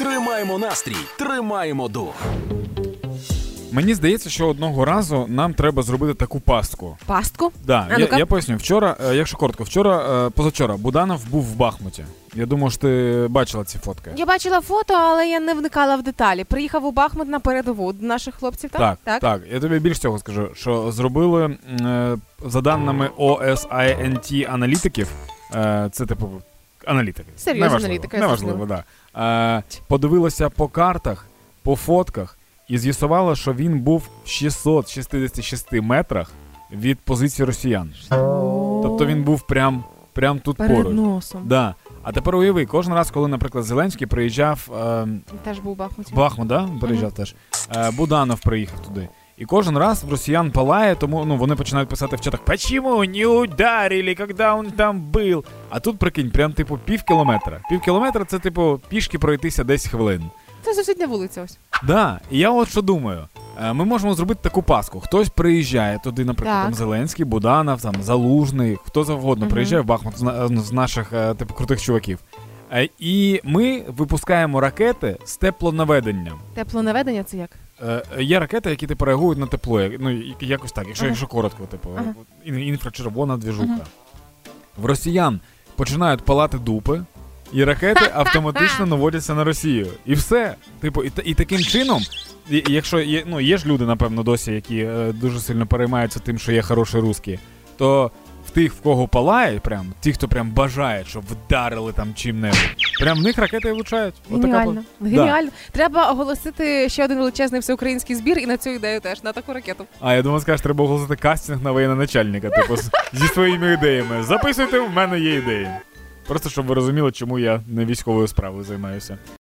Тримаємо настрій, тримаємо дух. Мені здається, що одного разу нам треба зробити таку пастку. Пастку? Да, А я, ну-ка. я поясню. Вчора, е, якщо коротко, вчора, е, позавчора, Буданов був в Бахмуті. Я думаю, що ти бачила ці фотки. Я бачила фото, але я не вникала в деталі. Приїхав у Бахмут на передову до наших хлопців, так? Так, так, Я тобі більш цього скажу, що зробили е, за даними OSINT аналітиків, е, це типу аналітики. Серйозна Неважливо, аналітика, Неважливо, да. Е, подивилася по картах, по фотках і з'ясувала, що він був в 666 метрах від позиції росіян. Тобто він був прям, прям тут перед поруч. носом. Да. А тепер уяви, кожен раз, коли, наприклад, Зеленський приїжджав е, Теж був у Бахмуті. Бахмут, да? приїжджав теж. Е, Буданов приїхав туди. І кожен раз в росіян палає, тому ну, вони починають писати в чатах, почему не ударили, когда он там був? А тут, прикинь, прям типу пів кілометра. Пів кілометра це, типу, пішки пройтися 10 хвилин. Це сусідня вулиця ось. Да, і я от що думаю. Е, Ми можемо зробити таку паску. Хтось приїжджає туди, наприклад, Так. там Зеленський, Буданов, там Залужний, хто завгодно Мгм. приїжджає в Бахмут з, наших е, типу крутих чуваків. Е, І ми випускаємо ракети з теплонаведенням. Теплонаведення це як? Е, Є ракети, які типу реагують на тепло. Ну, якось так, якщо, Ага. якщо коротко, типу, Ага. інфрачервона двіжуха. Мгм. В росіян починають палати дупи, і ракети автоматично наводяться на Росію. І все. Типу, і, і таким чином, і якщо є, ну, є ж люди, напевно, досі, які е, дуже сильно переймаються тим, що є хороші русські, то в тих, в кого палає, прям, ті, хто прям бажає, щоб вдарили там чим-небудь, прям в них ракети і влучають. Отака Геніально. пла- Геніально. Треба оголосити ще один величезний всеукраїнський збір і на цю ідею теж, на таку ракету. А, я думаю, скажеш, треба оголосити кастинг на воєнноначальника, типу, зі своїми ідеями. Записуйте, в мене є ідеї. Просто щоб ви розуміли, чому я не військовою справою займаюся.